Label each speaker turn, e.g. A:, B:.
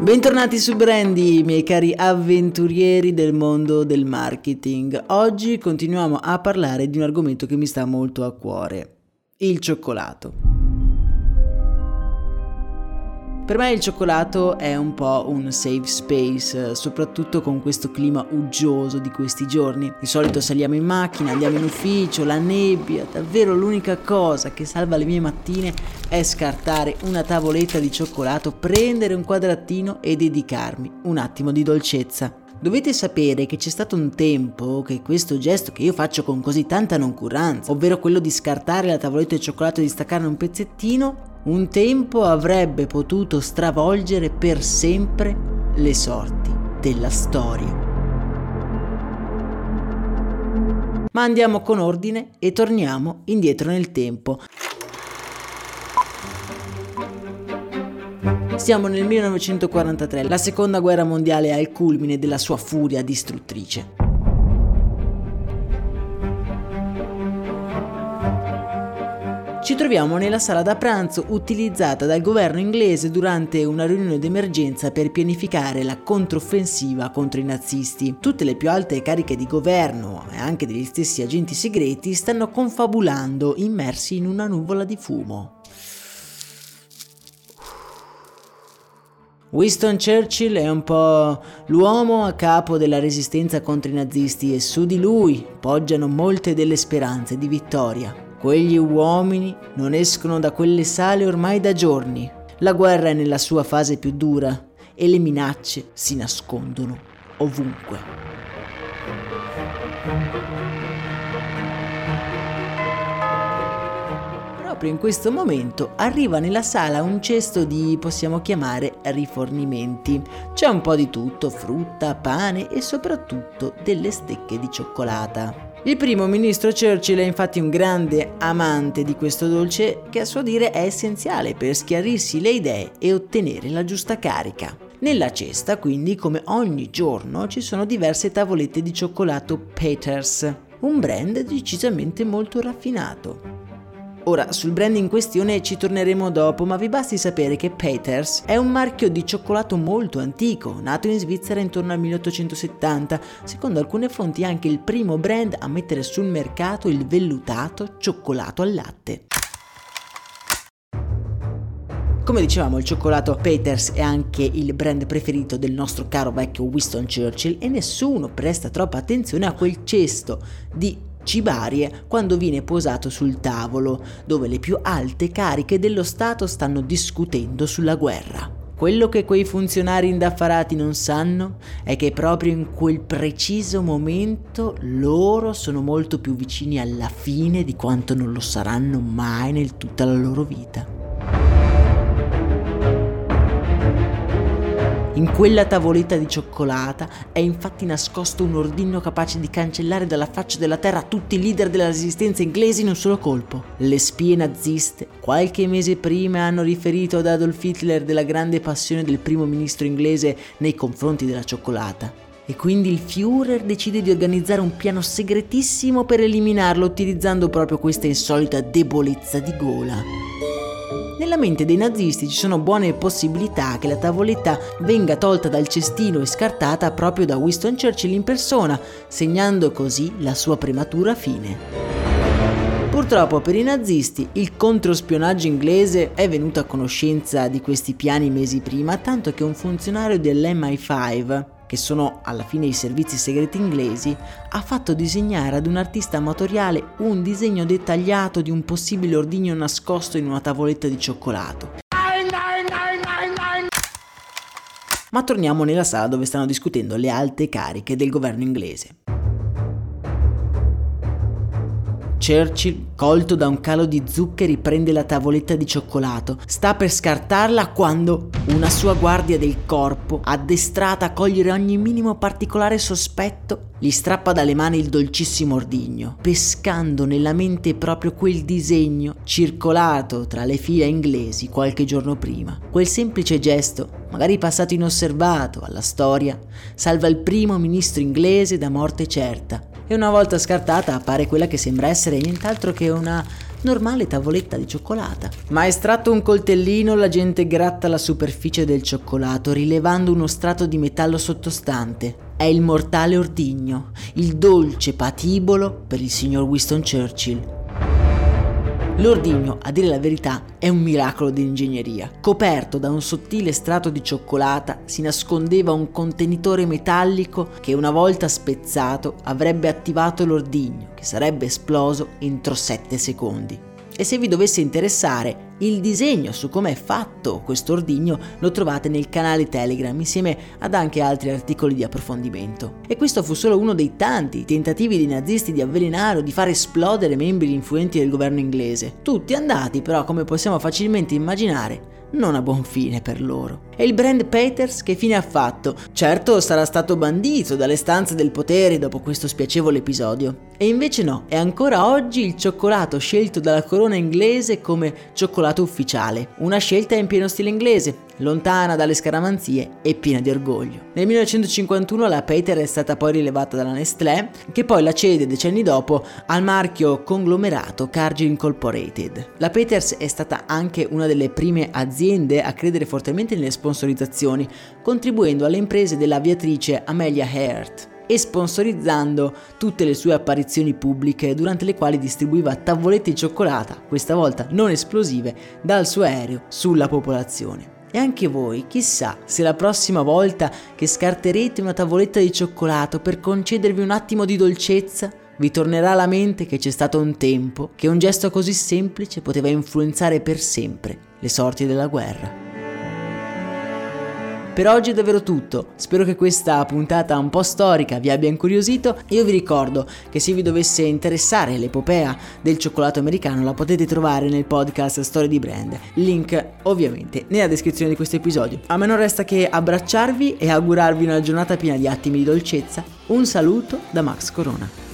A: Bentornati su Brandy, miei cari avventurieri del mondo del marketing. Oggi continuiamo a parlare di un argomento che mi sta molto a cuore, il cioccolato. Per me il cioccolato è un po' un safe space, soprattutto con questo clima uggioso di questi giorni. Di solito saliamo in macchina, andiamo in ufficio, la nebbia, davvero l'unica cosa che salva le mie mattine è scartare una tavoletta di cioccolato, prendere un quadratino e dedicarmi un attimo di dolcezza. Dovete sapere che c'è stato un tempo che questo gesto che io faccio con così tanta noncuranza, ovvero quello di scartare la tavoletta di cioccolato e di staccarne un pezzettino, un tempo avrebbe potuto stravolgere per sempre le sorti della storia. Ma andiamo con ordine e torniamo indietro nel tempo. Siamo nel 1943, la seconda guerra mondiale è al culmine della sua furia distruttrice. Ci troviamo nella sala da pranzo utilizzata dal governo inglese durante una riunione d'emergenza per pianificare la controffensiva contro i nazisti. Tutte le più alte cariche di governo e anche degli stessi agenti segreti stanno confabulando immersi in una nuvola di fumo. Winston Churchill è un po' l'uomo a capo della resistenza contro i nazisti e su di lui poggiano molte delle speranze di vittoria. Quegli uomini non escono da quelle sale ormai da giorni. La guerra è nella sua fase più dura e le minacce si nascondono ovunque. Proprio in questo momento arriva nella sala un cesto di, possiamo chiamare, rifornimenti. C'è un po' di tutto, frutta, pane e soprattutto delle stecche di cioccolata. Il primo ministro Churchill è infatti un grande amante di questo dolce che a suo dire è essenziale per schiarirsi le idee e ottenere la giusta carica. Nella cesta, quindi, come ogni giorno, ci sono diverse tavolette di cioccolato Peters, un brand decisamente molto raffinato. Ora, sul brand in questione ci torneremo dopo, ma vi basti sapere che Peters è un marchio di cioccolato molto antico, nato in Svizzera intorno al 1870, secondo alcune fonti anche il primo brand a mettere sul mercato il vellutato cioccolato al latte. Come dicevamo, il cioccolato Peters è anche il brand preferito del nostro caro vecchio Winston Churchill e nessuno presta troppa attenzione a quel cesto di cibarie quando viene posato sul tavolo, dove le più alte cariche dello Stato stanno discutendo sulla guerra. Quello che quei funzionari indaffarati non sanno è che proprio in quel preciso momento loro sono molto più vicini alla fine di quanto non lo saranno mai nel tutta la loro vita. In quella tavoletta di cioccolata è infatti nascosto un ordigno capace di cancellare dalla faccia della terra tutti i leader della resistenza inglese in un solo colpo. Le spie naziste qualche mese prima hanno riferito ad Adolf Hitler della grande passione del primo ministro inglese nei confronti della cioccolata. E quindi il Führer decide di organizzare un piano segretissimo per eliminarlo utilizzando proprio questa insolita debolezza di gola. Nella mente dei nazisti ci sono buone possibilità che la tavoletta venga tolta dal cestino e scartata proprio da Winston Churchill in persona, segnando così la sua prematura fine. Purtroppo per i nazisti il controspionaggio inglese è venuto a conoscenza di questi piani mesi prima, tanto che un funzionario dell'MI5 che sono alla fine i servizi segreti inglesi, ha fatto disegnare ad un artista amatoriale un disegno dettagliato di un possibile ordigno nascosto in una tavoletta di cioccolato. Ma torniamo nella sala dove stanno discutendo le alte cariche del governo inglese. Churchill, colto da un calo di zuccheri, prende la tavoletta di cioccolato. Sta per scartarla quando una sua guardia del corpo, addestrata a cogliere ogni minimo particolare sospetto, gli strappa dalle mani il dolcissimo ordigno, pescando nella mente proprio quel disegno circolato tra le fila inglesi qualche giorno prima. Quel semplice gesto, magari passato inosservato alla storia, salva il primo ministro inglese da morte certa e una volta scartata appare quella che sembra essere nient'altro che una normale tavoletta di cioccolata. Ma estratto un coltellino, la gente gratta la superficie del cioccolato, rilevando uno strato di metallo sottostante. È il mortale ordigno, il dolce patibolo per il signor Winston Churchill. L'ordigno, a dire la verità, è un miracolo di ingegneria. Coperto da un sottile strato di cioccolata si nascondeva un contenitore metallico che una volta spezzato avrebbe attivato l'ordigno, che sarebbe esploso entro 7 secondi. E se vi dovesse interessare, il disegno su come è fatto questo ordigno lo trovate nel canale Telegram insieme ad anche altri articoli di approfondimento. E questo fu solo uno dei tanti tentativi dei nazisti di avvelenare o di far esplodere membri influenti del governo inglese. Tutti andati però, come possiamo facilmente immaginare, non a buon fine per loro. E il brand Peters che fine ha fatto? Certo sarà stato bandito dalle stanze del potere dopo questo spiacevole episodio. E invece no, è ancora oggi il cioccolato scelto dalla corona inglese come cioccolato ufficiale. Una scelta in pieno stile inglese, lontana dalle scaramanzie e piena di orgoglio. Nel 1951 la Peter è stata poi rilevata dalla Nestlé, che poi la cede decenni dopo al marchio conglomerato Cargill Incorporated. La Peters è stata anche una delle prime aziende a credere fortemente nelle sponsorizzazioni, contribuendo alle imprese dell'aviatrice Amelia Earhart e sponsorizzando tutte le sue apparizioni pubbliche durante le quali distribuiva tavolette di cioccolata, questa volta non esplosive, dal suo aereo sulla popolazione. E anche voi, chissà se la prossima volta che scarterete una tavoletta di cioccolato per concedervi un attimo di dolcezza, vi tornerà alla mente che c'è stato un tempo che un gesto così semplice poteva influenzare per sempre le sorti della guerra. Per oggi è davvero tutto, spero che questa puntata un po' storica vi abbia incuriosito. Io vi ricordo che se vi dovesse interessare l'epopea del cioccolato americano la potete trovare nel podcast Storie di Brand, link ovviamente nella descrizione di questo episodio. A me non resta che abbracciarvi e augurarvi una giornata piena di attimi di dolcezza. Un saluto da Max Corona.